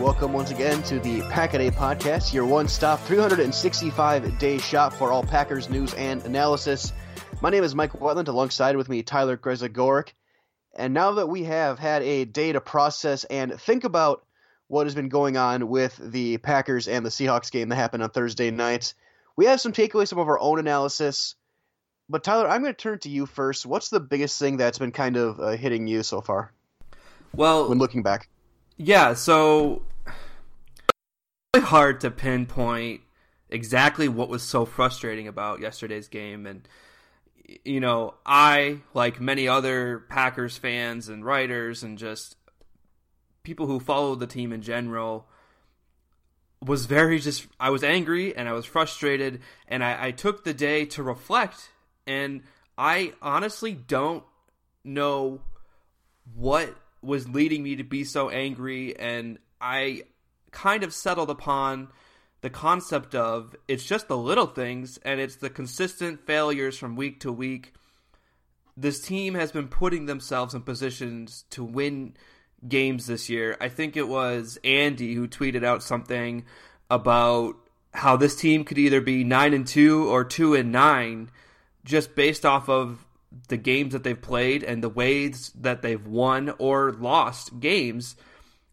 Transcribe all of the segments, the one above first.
welcome once again to the Pack a Day Podcast, your one stop 365 day shop for all Packers news and analysis. My name is Mike Wetland, alongside with me, Tyler Grezagoric. And now that we have had a day to process and think about what has been going on with the Packers and the Seahawks game that happened on Thursday night, we have some takeaways, some of our own analysis. But Tyler, I'm going to turn to you first. What's the biggest thing that's been kind of uh, hitting you so far Well, when looking back? yeah, so really hard to pinpoint exactly what was so frustrating about yesterday's game. And you know, I like many other Packers fans and writers and just people who follow the team in general was very just I was angry and I was frustrated and I, I took the day to reflect. And I honestly don't know what was leading me to be so angry. And I kind of settled upon the concept of it's just the little things and it's the consistent failures from week to week. This team has been putting themselves in positions to win games this year. I think it was Andy who tweeted out something about how this team could either be 9 and 2 or 2 and 9 just based off of the games that they've played and the ways that they've won or lost games.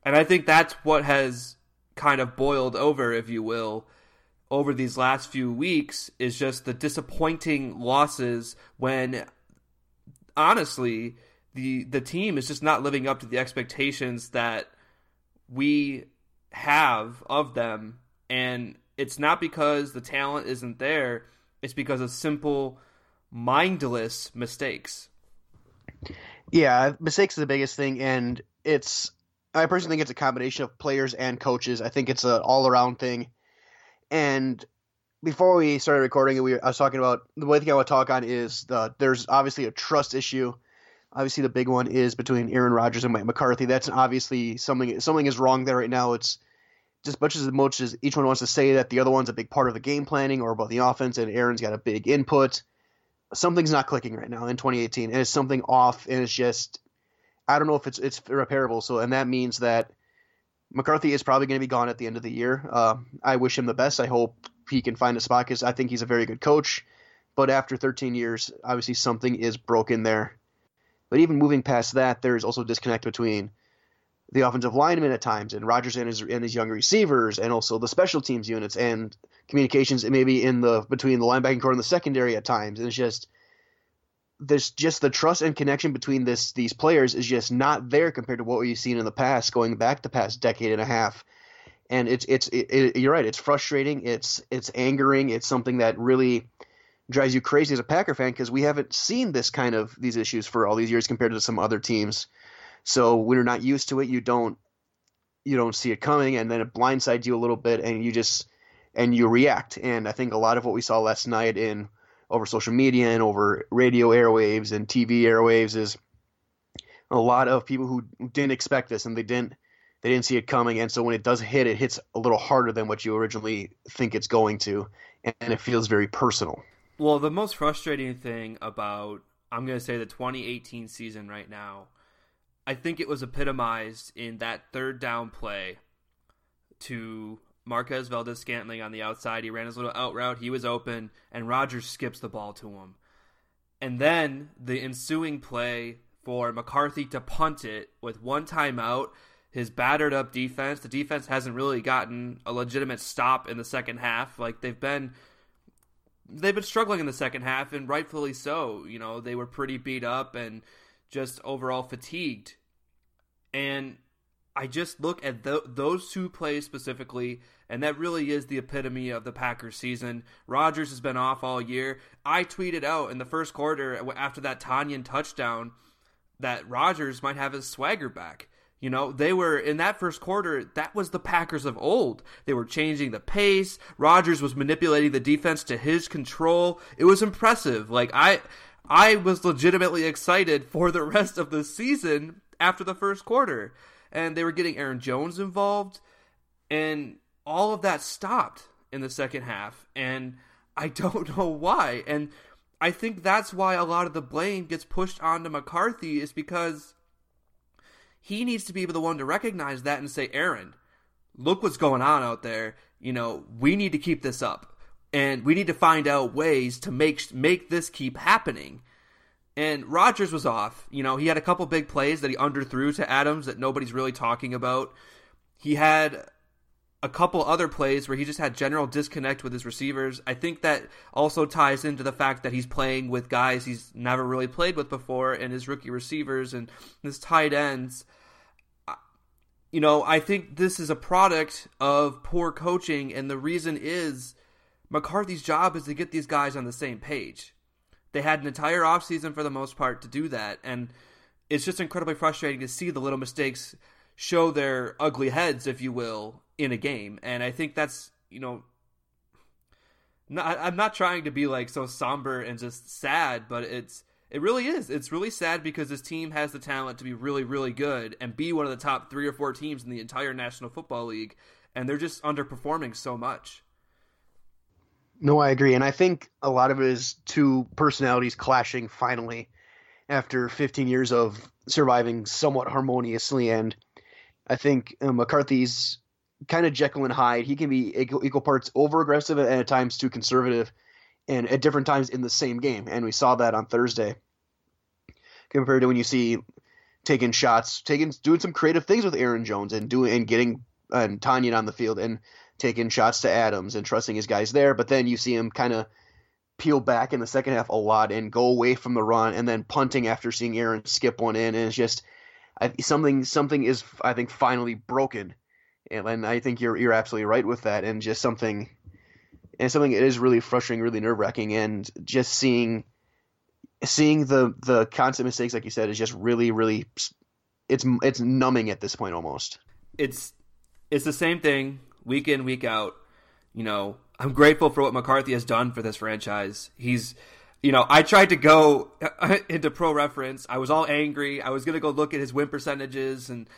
And I think that's what has kind of boiled over, if you will, over these last few weeks is just the disappointing losses when honestly the the team is just not living up to the expectations that we have of them. And it's not because the talent isn't there. It's because of simple mindless mistakes. Yeah, mistakes is the biggest thing, and it's I personally think it's a combination of players and coaches. I think it's an all around thing. And before we started recording, we I was talking about the one thing I want to talk on is the there's obviously a trust issue. Obviously, the big one is between Aaron Rodgers and Mike McCarthy. That's obviously something something is wrong there right now. It's just much as much as each one wants to say that the other one's a big part of the game planning or about the offense, and Aaron's got a big input something's not clicking right now in 2018 and it's something off and it's just I don't know if it's it's repairable so and that means that McCarthy is probably going to be gone at the end of the year. Uh, I wish him the best. I hope he can find a spot because I think he's a very good coach. But after 13 years, obviously something is broken there. But even moving past that, there's also a disconnect between the offensive linemen at times and Rodgers and his and his young receivers and also the special teams units and communications maybe in the between the linebacking corps and the secondary at times. And it's just there's just the trust and connection between this these players is just not there compared to what we've seen in the past, going back the past decade and a half. And it's it's it, it, you're right. It's frustrating. It's it's angering. It's something that really drives you crazy as a Packer fan because we haven't seen this kind of these issues for all these years compared to some other teams. So when you're not used to it, you don't you don't see it coming, and then it blindsides you a little bit, and you just and you react. And I think a lot of what we saw last night in over social media and over radio airwaves and TV airwaves is a lot of people who didn't expect this and they didn't they didn't see it coming. And so when it does hit, it hits a little harder than what you originally think it's going to, and it feels very personal. Well, the most frustrating thing about I'm going to say the 2018 season right now, I think it was epitomized in that third down play to Marquez Valdes-Scantling on the outside. He ran his little out route. He was open, and Rodgers skips the ball to him. And then the ensuing play for McCarthy to punt it with one timeout, his battered up defense. The defense hasn't really gotten a legitimate stop in the second half. Like they've been they've been struggling in the second half and rightfully so. You know, they were pretty beat up and just overall fatigued. And I just look at th- those two plays specifically, and that really is the epitome of the Packers season. Rodgers has been off all year. I tweeted out in the first quarter after that Tonyan touchdown that Rodgers might have his swagger back. You know, they were in that first quarter, that was the Packers of old. They were changing the pace. Rodgers was manipulating the defense to his control. It was impressive. Like I I was legitimately excited for the rest of the season after the first quarter. And they were getting Aaron Jones involved and all of that stopped in the second half and I don't know why. And I think that's why a lot of the blame gets pushed onto McCarthy is because he needs to be the one to recognize that and say, Aaron, look what's going on out there. You know, we need to keep this up. And we need to find out ways to make make this keep happening. And Rodgers was off. You know, he had a couple big plays that he underthrew to Adams that nobody's really talking about. He had a couple other plays where he just had general disconnect with his receivers. I think that also ties into the fact that he's playing with guys he's never really played with before and his rookie receivers and his tight ends. You know, I think this is a product of poor coaching, and the reason is McCarthy's job is to get these guys on the same page. They had an entire offseason for the most part to do that, and it's just incredibly frustrating to see the little mistakes show their ugly heads, if you will, in a game. And I think that's, you know, not, I'm not trying to be like so somber and just sad, but it's it really is. It's really sad because this team has the talent to be really, really good and be one of the top three or four teams in the entire National Football League, and they're just underperforming so much. No, I agree, and I think a lot of it is two personalities clashing finally after 15 years of surviving somewhat harmoniously. And I think uh, McCarthy's kind of Jekyll and Hyde. He can be equal, equal parts over aggressive and at times too conservative, and at different times in the same game. And we saw that on Thursday compared to when you see taking shots, taking doing some creative things with Aaron Jones and doing and getting and Tonyan on the field and taking shots to Adams and trusting his guys there. But then you see him kind of peel back in the second half a lot and go away from the run and then punting after seeing Aaron skip one in and it's just I, something something is I think finally broken and I think you're you're absolutely right with that, and just something, and something is really frustrating, really nerve wracking, and just seeing, seeing the the constant mistakes, like you said, is just really really, it's it's numbing at this point almost. It's it's the same thing week in week out. You know, I'm grateful for what McCarthy has done for this franchise. He's you know, I tried to go into pro reference. I was all angry. I was going to go look at his win percentages and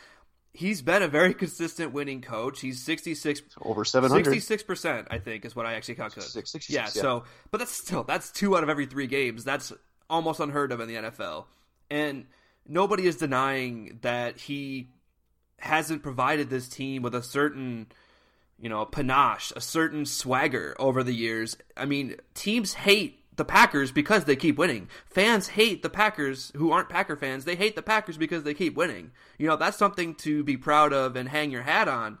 he's been a very consistent winning coach. He's 66 over 700. 66% I think is what I actually calculated. 66, yeah, yeah, so but that's still that's two out of every 3 games. That's almost unheard of in the NFL. And nobody is denying that he hasn't provided this team with a certain you know, panache, a certain swagger over the years. I mean, teams hate the Packers because they keep winning. Fans hate the Packers who aren't Packer fans. They hate the Packers because they keep winning. You know, that's something to be proud of and hang your hat on.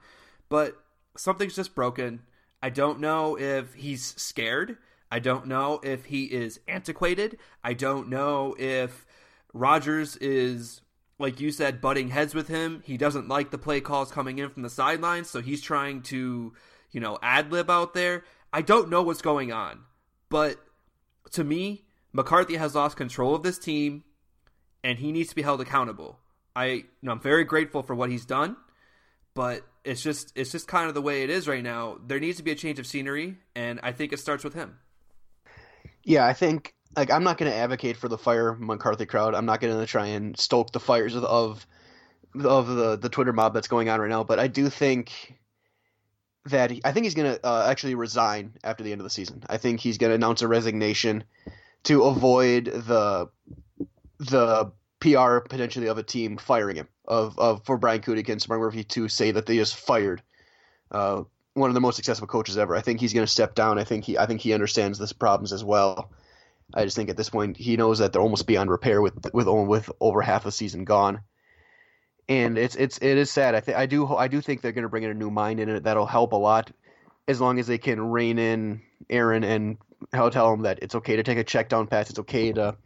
But something's just broken. I don't know if he's scared. I don't know if he is antiquated. I don't know if Rodgers is like you said butting heads with him. He doesn't like the play calls coming in from the sidelines, so he's trying to, you know, ad lib out there. I don't know what's going on. But to me, McCarthy has lost control of this team, and he needs to be held accountable. I, you know, I'm very grateful for what he's done, but it's just it's just kind of the way it is right now. There needs to be a change of scenery, and I think it starts with him. Yeah, I think like I'm not going to advocate for the fire McCarthy crowd. I'm not going to try and stoke the fires of of, of the the Twitter mob that's going on right now. But I do think that he, I think he's going to uh, actually resign after the end of the season. I think he's going to announce a resignation to avoid the the PR potentially of a team firing him of, of for Brian Gutekunst, Mark Murphy to say that they just fired uh, one of the most successful coaches ever. I think he's going to step down. I think he I think he understands this problems as well. I just think at this point he knows that they're almost beyond repair with with with over half the season gone and it's it's it is sad. I think I do I do think they're going to bring in a new mind in it that'll help a lot, as long as they can rein in Aaron and how tell him that it's okay to take a check down pass, it's okay to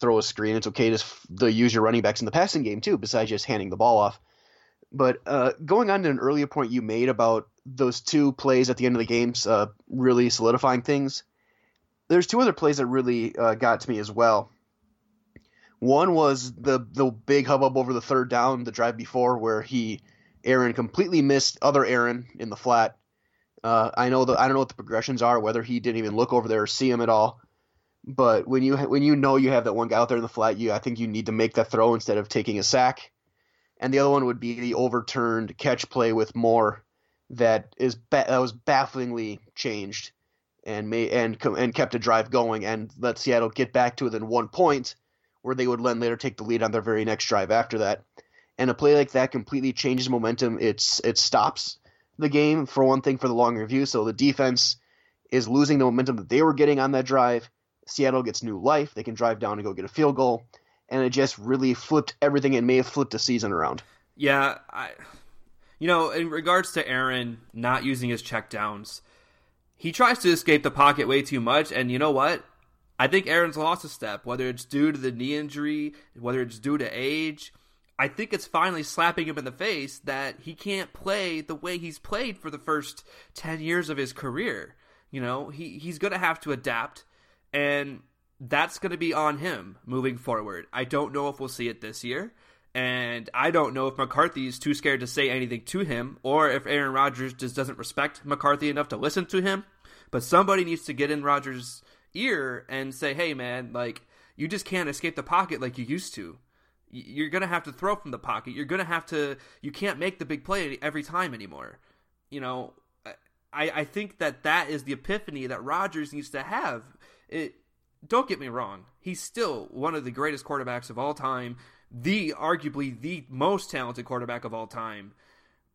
throw a screen, it's okay to, to use your running backs in the passing game too, besides just handing the ball off. But uh, going on to an earlier point you made about those two plays at the end of the games uh, really solidifying things, there's two other plays that really uh, got to me as well One was the the big hubbub over the third down, the drive before, where he Aaron completely missed other Aaron in the flat. Uh, I know the I don't know what the progressions are, whether he didn't even look over there or see him at all. But when you when you know you have that one guy out there in the flat, you I think you need to make that throw instead of taking a sack. And the other one would be the overturned catch play with Moore that is that was bafflingly changed and may and and kept a drive going and let Seattle get back to within one point, where they would then later take the lead on their very next drive after that. And a play like that completely changes momentum. It's it stops the game for one thing for the long review. So the defense is losing the momentum that they were getting on that drive. Seattle gets new life. They can drive down and go get a field goal, and it just really flipped everything. It may have flipped the season around. Yeah, I, you know, in regards to Aaron not using his checkdowns, he tries to escape the pocket way too much, and you know what? I think Aaron's lost a step, whether it's due to the knee injury, whether it's due to age. I think it's finally slapping him in the face that he can't play the way he's played for the first 10 years of his career. You know, he, he's going to have to adapt, and that's going to be on him moving forward. I don't know if we'll see it this year, and I don't know if McCarthy is too scared to say anything to him, or if Aaron Rodgers just doesn't respect McCarthy enough to listen to him. But somebody needs to get in Rodgers' ear and say, hey, man, like, you just can't escape the pocket like you used to you're going to have to throw from the pocket. You're going to have to. You can't make the big play every time anymore. You know, I I think that that is the epiphany that Rodgers needs to have. It. Don't get me wrong. He's still one of the greatest quarterbacks of all time. The arguably the most talented quarterback of all time.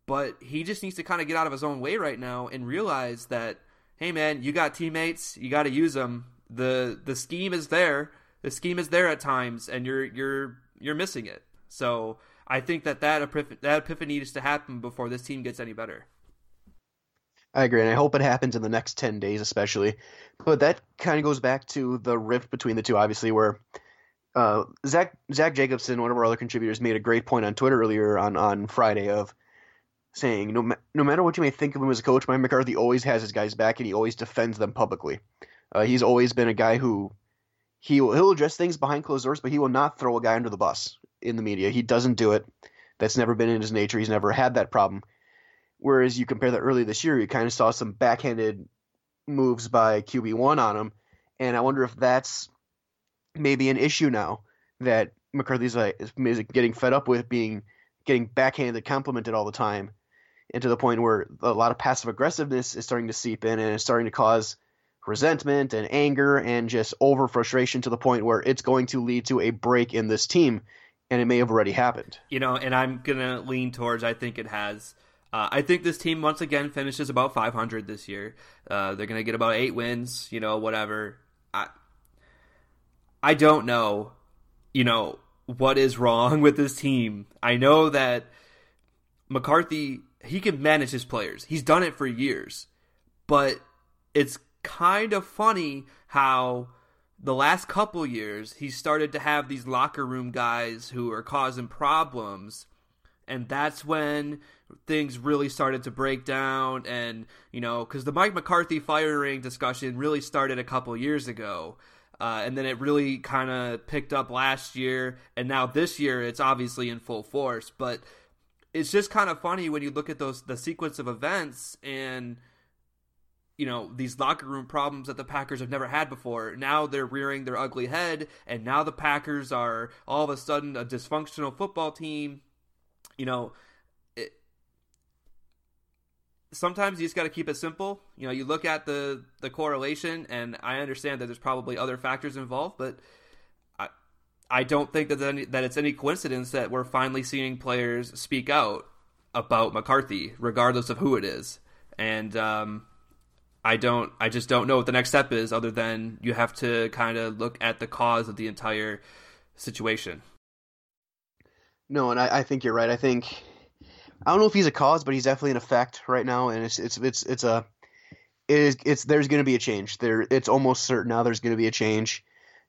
But he just needs to kind of get out of his own way right now and realize that, hey man, you got teammates. You got to use them. the The scheme is there. The scheme is there at times, and you're you're you're missing it. So I think that that, epiph- that epiphany needs to happen before this team gets any better. I agree, and I hope it happens in the next ten days, especially. But that kind of goes back to the rift between the two, obviously, where uh, Zach Zach Jacobson, one of our other contributors, made a great point on Twitter earlier on on Friday of saying no no matter what you may think of him as a coach, Mike McCarthy always has his guys back and he always defends them publicly. Uh, he's always been a guy who he will, he'll address things behind closed doors, but he will not throw a guy under the bus in the media. He doesn't do it. That's never been in his nature. He's never had that problem. Whereas you compare that early this year, you kind of saw some backhanded moves by QB1 on him, and I wonder if that's maybe an issue now that McCarthy's like is getting fed up with being getting backhanded complimented all the time, and to the point where a lot of passive aggressiveness is starting to seep in and it's starting to cause resentment and anger and just over frustration to the point where it's going to lead to a break in this team, and it may have already happened. You know, and I'm gonna lean towards I think it has. Uh, I think this team once again finishes about 500 this year. Uh, they're gonna get about eight wins. You know, whatever. I don't know. You know what is wrong with this team. I know that McCarthy he can manage his players. He's done it for years, but it's kind of funny how the last couple years he started to have these locker room guys who are causing problems and that's when things really started to break down and you know because the mike mccarthy firing discussion really started a couple years ago uh, and then it really kind of picked up last year and now this year it's obviously in full force but it's just kind of funny when you look at those the sequence of events and you know these locker room problems that the Packers have never had before. Now they're rearing their ugly head, and now the Packers are all of a sudden a dysfunctional football team. You know, sometimes you just got to keep it simple. You know, you look at the the correlation, and I understand that there's probably other factors involved, but I I don't think that any, that it's any coincidence that we're finally seeing players speak out about McCarthy, regardless of who it is, and. Um, I don't I just don't know what the next step is other than you have to kind of look at the cause of the entire situation. No, and I, I, think you're right. I think I don't know if he's a cause, but he's definitely an effect right now, and it's it's it's it's a it is it's there's going to be a change. There, it's almost certain now. There's going to be a change.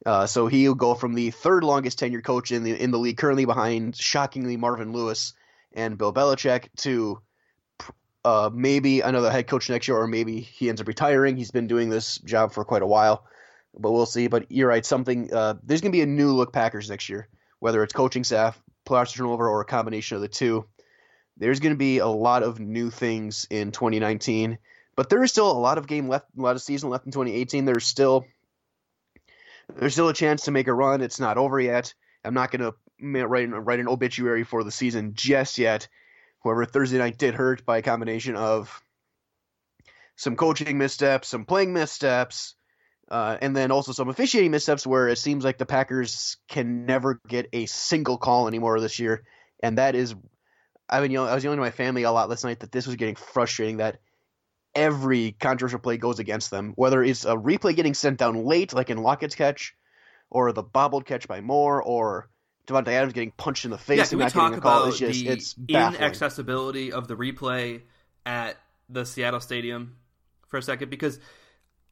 Uh, so he'll go from the third longest tenured coach in the in the league, currently behind shockingly Marvin Lewis and Bill Belichick, to uh, maybe another head coach next year, or maybe he ends up retiring. He's been doing this job for quite a while. but we'll see. But you're right. Something uh, there's going to be a new look Packers next year, whether it's coaching staff, players turnover, or a combination of the two. There's going to be a lot of new things in 2019, but there is still a lot of game left, a lot of season left in 2018. There's still there's still a chance to make a run. It's not over yet. I'm not going to write, write an obituary for the season just yet. However, Thursday night did hurt by a combination of some coaching missteps, some playing missteps, uh, and then also some officiating missteps where it seems like the Packers can never get a single call anymore this year. And that is, I mean, you know, I was yelling to my family a lot last night that this was getting frustrating that every controversial play goes against them, whether it's a replay getting sent down late, like in Lockett's catch, or the bobbled catch by Moore, or Davante Adams getting punched in the face yeah, and not getting a call. It's just it's baffling. inaccessibility of the replay at the Seattle Stadium for a second because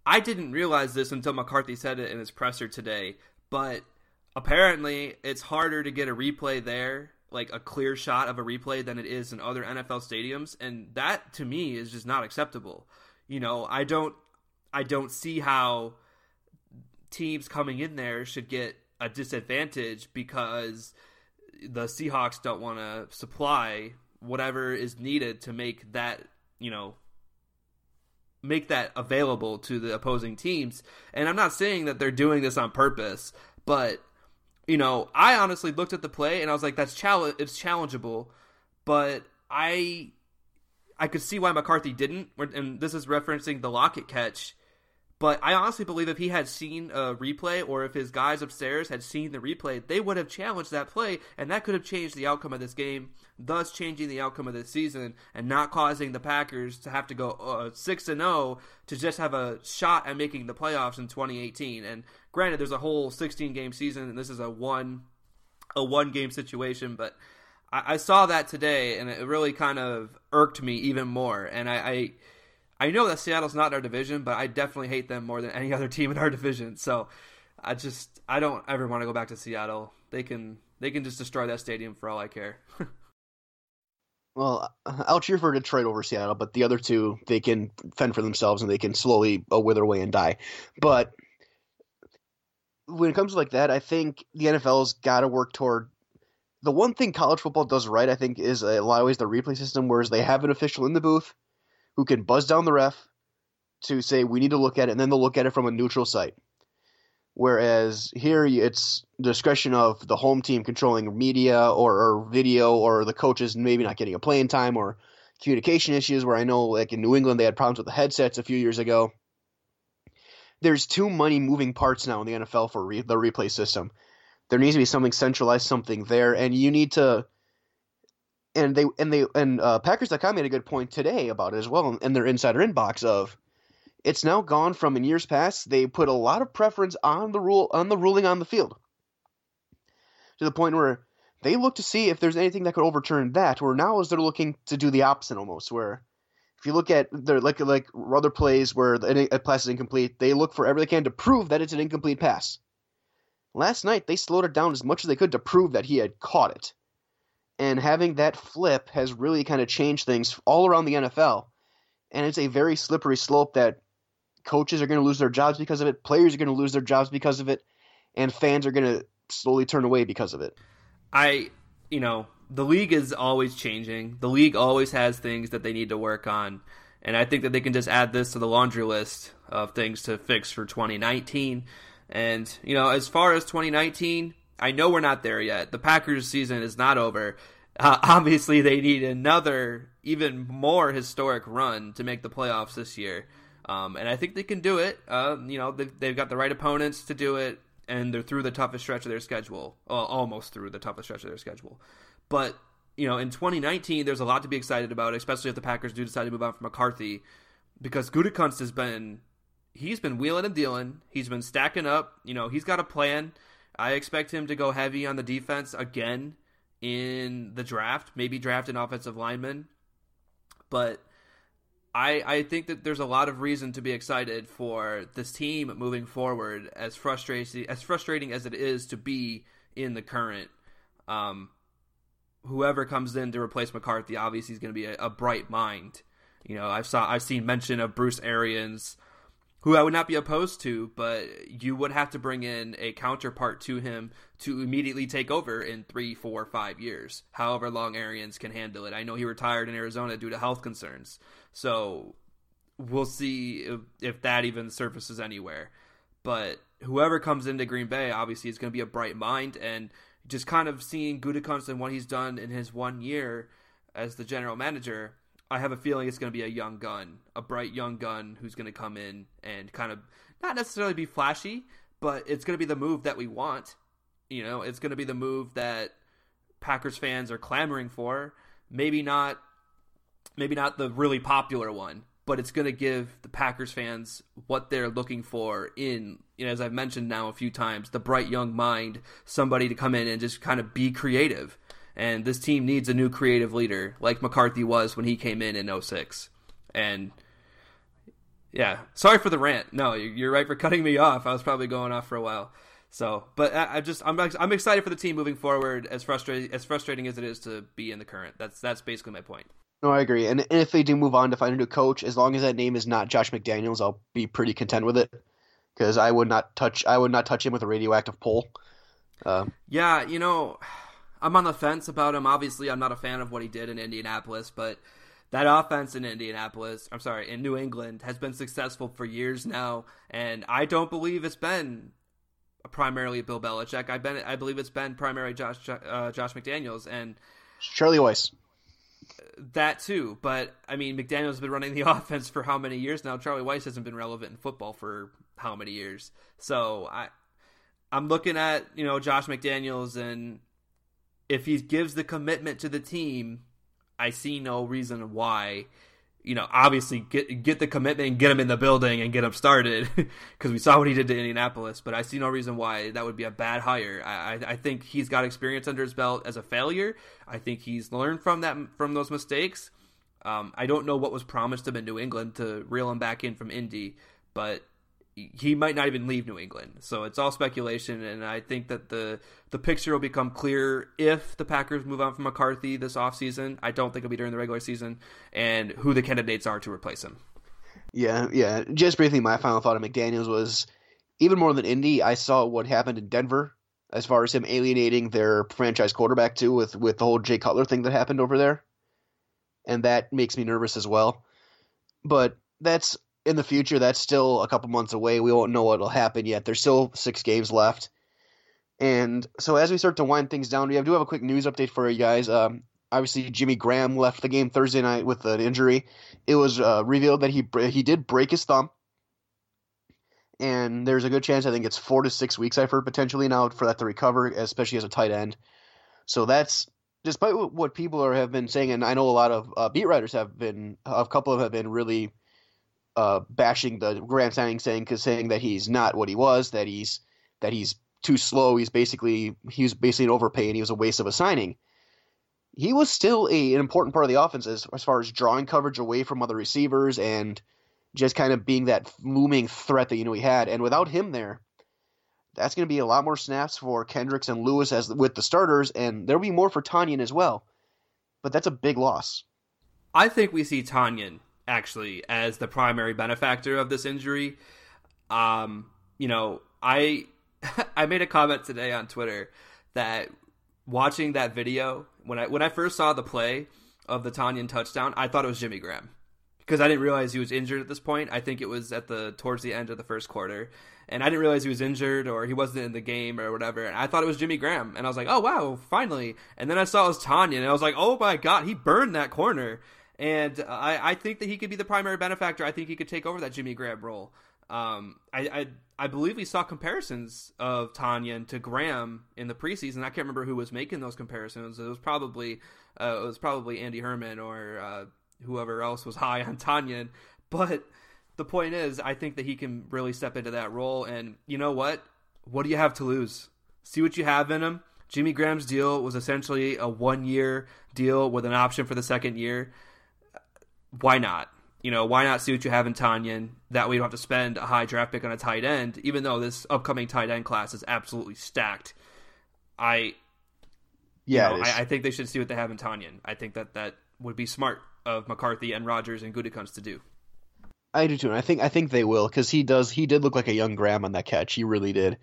I didn't realize this until McCarthy said it in his presser today, but apparently it's harder to get a replay there, like a clear shot of a replay than it is in other NFL stadiums, and that to me is just not acceptable. You know, I don't I don't see how teams coming in there should get a disadvantage because the Seahawks don't want to supply whatever is needed to make that, you know, make that available to the opposing teams. And I'm not saying that they're doing this on purpose, but you know, I honestly looked at the play and I was like, that's challenge, it's challengeable, but I, I could see why McCarthy didn't. And this is referencing the Lockett catch. But I honestly believe if he had seen a replay or if his guys upstairs had seen the replay, they would have challenged that play, and that could have changed the outcome of this game, thus changing the outcome of this season and not causing the Packers to have to go uh, 6 and 0 to just have a shot at making the playoffs in 2018. And granted, there's a whole 16 game season, and this is a one a one game situation, but I, I saw that today, and it really kind of irked me even more. And I, I I know that Seattle's not in our division, but I definitely hate them more than any other team in our division. So I just I don't ever want to go back to Seattle. They can they can just destroy that stadium for all I care. well, I'll cheer for Detroit over Seattle, but the other two they can fend for themselves and they can slowly uh, wither away and die. But when it comes to like that, I think the NFL's got to work toward the one thing college football does right. I think is a lot of ways the replay system, whereas they have an official in the booth who can buzz down the ref to say we need to look at it, and then they'll look at it from a neutral site. Whereas here, it's discretion of the home team controlling media or, or video, or the coaches maybe not getting a playing time, or communication issues. Where I know, like in New England, they had problems with the headsets a few years ago. There's too many moving parts now in the NFL for re- the replay system. There needs to be something centralized, something there, and you need to and they and they and uh, Packers.com made a good point today about it as well in their insider inbox of it's now gone from in years past they put a lot of preference on the rule on the ruling on the field to the point where they look to see if there's anything that could overturn that. Where now is they're looking to do the opposite almost, where if you look at their like like other plays where a pass is incomplete, they look for everything they can to prove that it's an incomplete pass. Last night they slowed it down as much as they could to prove that he had caught it and having that flip has really kind of changed things all around the NFL. And it's a very slippery slope that coaches are going to lose their jobs because of it, players are going to lose their jobs because of it, and fans are going to slowly turn away because of it. I, you know, the league is always changing. The league always has things that they need to work on. And I think that they can just add this to the laundry list of things to fix for 2019. And, you know, as far as 2019, I know we're not there yet. The Packers season is not over. Uh, obviously, they need another, even more historic run to make the playoffs this year. Um, and I think they can do it. Uh, you know, they've, they've, got the right opponents to do it, and they're through the toughest stretch of their schedule. Well, almost through the toughest stretch of their schedule. But, you know, in 2019, there's a lot to be excited about, especially if the Packers do decide to move on from McCarthy, because Gutekunst has been, he's been wheeling and dealing. He's been stacking up. You know, he's got a plan. I expect him to go heavy on the defense again in the draft, maybe draft an offensive lineman. But I I think that there's a lot of reason to be excited for this team moving forward as frustrating as frustrating as it is to be in the current um, whoever comes in to replace McCarthy obviously is going to be a, a, bright mind. You know, I've saw I've seen mention of Bruce Arians who I would not be opposed to, but you would have to bring in a counterpart to him to immediately take over in three, four, five years, however long Arians can handle it. I know he retired in Arizona due to health concerns, so we'll see if, if that even surfaces anywhere. But whoever comes into Green Bay, obviously, is going to be a bright mind, and just kind of seeing Gutekunst and what he's done in his one year as the general manager I have a feeling it's going to be a young gun, a bright young gun who's going to come in and kind of not necessarily be flashy, but it's going to be the move that we want. You know, it's going to be the move that Packers fans are clamoring for. Maybe not maybe not the really popular one, but it's going to give the Packers fans what they're looking for in, you know, as I've mentioned now a few times, the bright young mind, somebody to come in and just kind of be creative and this team needs a new creative leader like McCarthy was when he came in in 06. And yeah, sorry for the rant. No, you're right for cutting me off. I was probably going off for a while. So, but I, just I'm I'm excited for the team moving forward. As frustrating as frustrating as it is to be in the current, that's that's basically my point. No, I agree. And, and if they do move on to find a new coach, as long as that name is not Josh McDaniels, I'll be pretty content with it. Because I would not touch I would not touch him with a radioactive pole. Uh, yeah, you know, I'm on the fence about him. Obviously, I'm not a fan of what he did in Indianapolis, but that offense in Indianapolis, I'm sorry, in New England has been successful for years now, and I don't believe it's been primarily Bill Belichick. I've been, I believe it's been primarily Josh uh, Josh McDaniels and Charlie Weis. That too, but I mean, McDaniels has been running the offense for how many years now? Charlie Weis hasn't been relevant in football for how many years? So I, I'm looking at you know Josh McDaniels and if he gives the commitment to the team, I see no reason why. You know, obviously get get the commitment and get him in the building and get him started because we saw what he did to Indianapolis. But I see no reason why that would be a bad hire. I, I think he's got experience under his belt as a failure. I think he's learned from that from those mistakes. Um, I don't know what was promised him in New England to reel him back in from Indy, but he might not even leave New England. So it's all speculation, and I think that the the picture will become clear if the Packers move on from McCarthy this offseason. I don't think it'll be during the regular season, and who the candidates are to replace him. Yeah, yeah. Just briefly, my final thought on McDaniels was even more than Indy. I saw what happened in Denver as far as him alienating their franchise quarterback too, with with the whole Jay Cutler thing that happened over there, and that makes me nervous as well. But that's in the future, that's still a couple months away. We won't know what'll happen yet. There's still six games left. And so as we start to wind things down, we have, do have a quick news update for you guys. Um, obviously, Jimmy Graham left the game Thursday night with an injury. It was uh, revealed that he he did break his thumb, and there's a good chance I think it's four to six weeks I've heard potentially now for that to recover, especially as a tight end. So that's despite what people are have been saying, and I know a lot of uh, beat writers have been a couple of have been really uh, bashing the Graham signing, saying saying that he's not what he was, that he's that he's too slow. He's basically he was basically an overpay and he was a waste of a signing. He was still a, an important part of the offense as, as far as drawing coverage away from other receivers and just kind of being that looming threat that you know he had. And without him there, that's going to be a lot more snaps for Kendricks and Lewis as with the starters, and there'll be more for Tonyan as well. But that's a big loss. I think we see Tonyan actually as the primary benefactor of this injury. Um, you know, I I made a comment today on Twitter that watching that video when I when I first saw the play of the Tonyan touchdown, I thought it was Jimmy Graham because I didn't realize he was injured at this point. I think it was at the towards the end of the first quarter, and I didn't realize he was injured or he wasn't in the game or whatever. And I thought it was Jimmy Graham, and I was like, "Oh wow, finally!" And then I saw it was Tonyan, and I was like, "Oh my god, he burned that corner!" And I, I think that he could be the primary benefactor. I think he could take over that Jimmy Graham role. Um, I, I, I believe we saw comparisons of Tonyan to Graham in the preseason. I can't remember who was making those comparisons. It was probably uh, it was probably Andy Herman or uh, whoever else was high on Tonyan. But the point is, I think that he can really step into that role. And you know what? What do you have to lose? See what you have in him. Jimmy Graham's deal was essentially a one year deal with an option for the second year why not? You know, why not see what you have in Tonyan? That way you don't have to spend a high draft pick on a tight end, even though this upcoming tight end class is absolutely stacked. I yeah, you know, I, I, think they should see what they have in Tonyan. I think that that would be smart of McCarthy and Rodgers and Gutekunst to do. I do too. And I think I think they will because he does. He did look like a young Graham on that catch. He really did.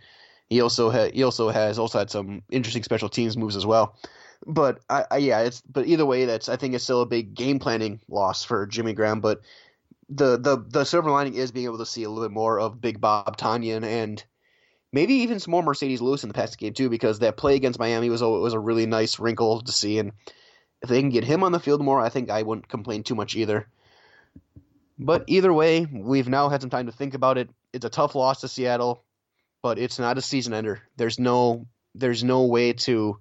He also had he also has also had some interesting special teams moves as well. But I, I yeah, it's but either way, that's I think it's still a big game planning loss for Jimmy Graham. But the the the silver lining is being able to see a little bit more of Big Bob Tonyan and maybe even some more Marcedes Lewis in the past game too, because that play against Miami was a, was a really nice wrinkle to see. And if they can get him on the field more, I think I wouldn't complain too much either. But either way, we've now had some time to think about it. It's a tough loss to Seattle, but it's not a season ender. There's no there's no way to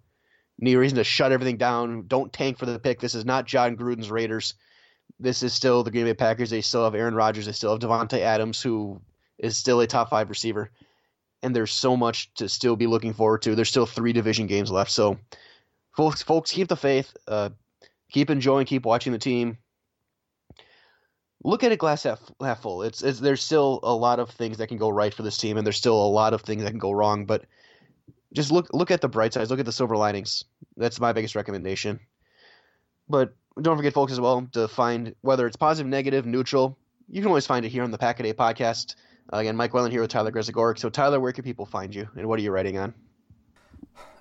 any reason to shut everything down. Don't tank for the pick. This is not Jon Gruden's Raiders. This is still the Green Bay Packers. They still have Aaron Rodgers. They still have Davante Adams, who is still a top five receiver. And there's so much to still be looking forward to. There's still three division games left. So, folks, folks, keep the faith. Uh, keep enjoying. Keep watching the team look at it glass half, half full. It's, it's there's still a lot of things that can go right for this team, and there's still a lot of things that can go wrong. But just look look at the bright sides. Look at the silver linings. That's my biggest recommendation. But don't forget, folks, as well to find whether it's positive, negative, neutral. You can always find it here on the Pack a Day podcast. Uh, again, Mike Welland here with Tyler Grezagoric. So, Tyler, where can people find you, and what are you writing on?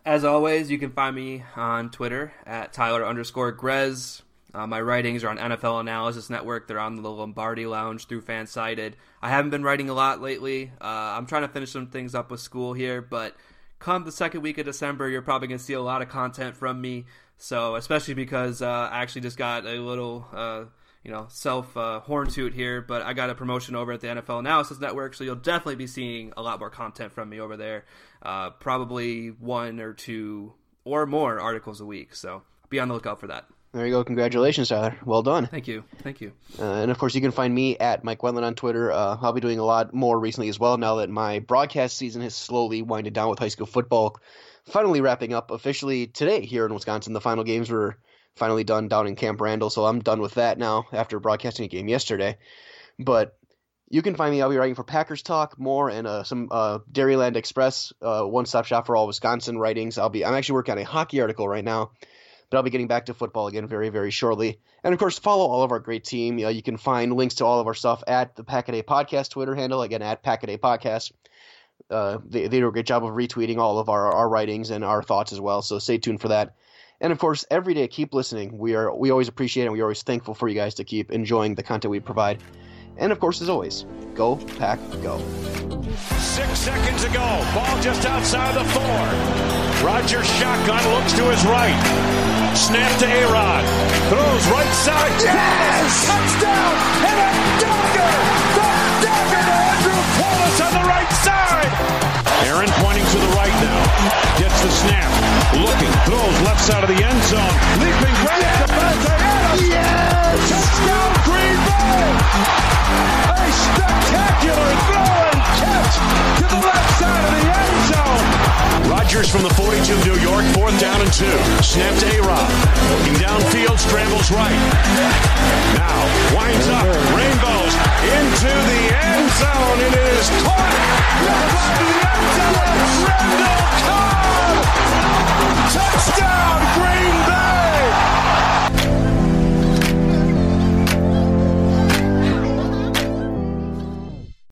As always, you can find me on Twitter at Tyler underscore Grez. Uh, my writings are on NFL Analysis Network. They're on the Lombardi Lounge through Fansided. I haven't been writing a lot lately. Uh, I'm trying to finish some things up with school here, but come the second week of December, you're probably going to see a lot of content from me. So, especially because uh, I actually just got a little, uh, you know, self uh, horn toot here, but I got a promotion over at the NFL Analysis Network, so you'll definitely be seeing a lot more content from me over there. Uh, probably one or two or more articles a week. So, be on the lookout for that. There you go. Congratulations, Tyler. Well done. Thank you. Thank you. Uh, and of course, you can find me at Mike Wendland on Twitter. Uh, I'll be doing a lot more recently as well now that my broadcast season has slowly winded down with high school football finally wrapping up officially today here in Wisconsin. The final games were finally done down in Camp Randall, so I'm done with that now after broadcasting a game yesterday. But you can find me. I'll be writing for Packers Talk more and uh, some uh, Dairyland Express, uh, one-stop shop for all Wisconsin writings. I'll be. I'm actually working on a hockey article right now but I'll be getting back to football again very, very shortly. And of course, follow all of our great team. You, know, you can find links to all of our stuff at the Packaday Podcast Twitter handle, again, at Packaday Podcast. Uh, they, they do a great job of retweeting all of our, our writings and our thoughts as well, so stay tuned for that. And of course, every day, keep listening. We are we always appreciate and We're always thankful for you guys to keep enjoying the content we provide. And of course, as always, go pack, go. Six seconds ago, ball just outside the four. Rodgers shotgun looks to his right. Snap to A-Rod. Throws right side. Yes! Touchdown! And a dagger! The dagger to Andrew Wallace on the right side! Aaron pointing to the right now. Gets the snap. Looking. Throws left side of the end zone. Leaping right yes! to Adams. Yes! Touchdown Green Bay! A spectacular throw and Edwards to the left side of the end zone. Rodgers from the 42 of New York, fourth down and two. Snap to A-Rod. Looking downfield, scrambles right. Now winds up, rainbows into the end zone. It is caught. Randall Cobb! Touchdown, Green Bay!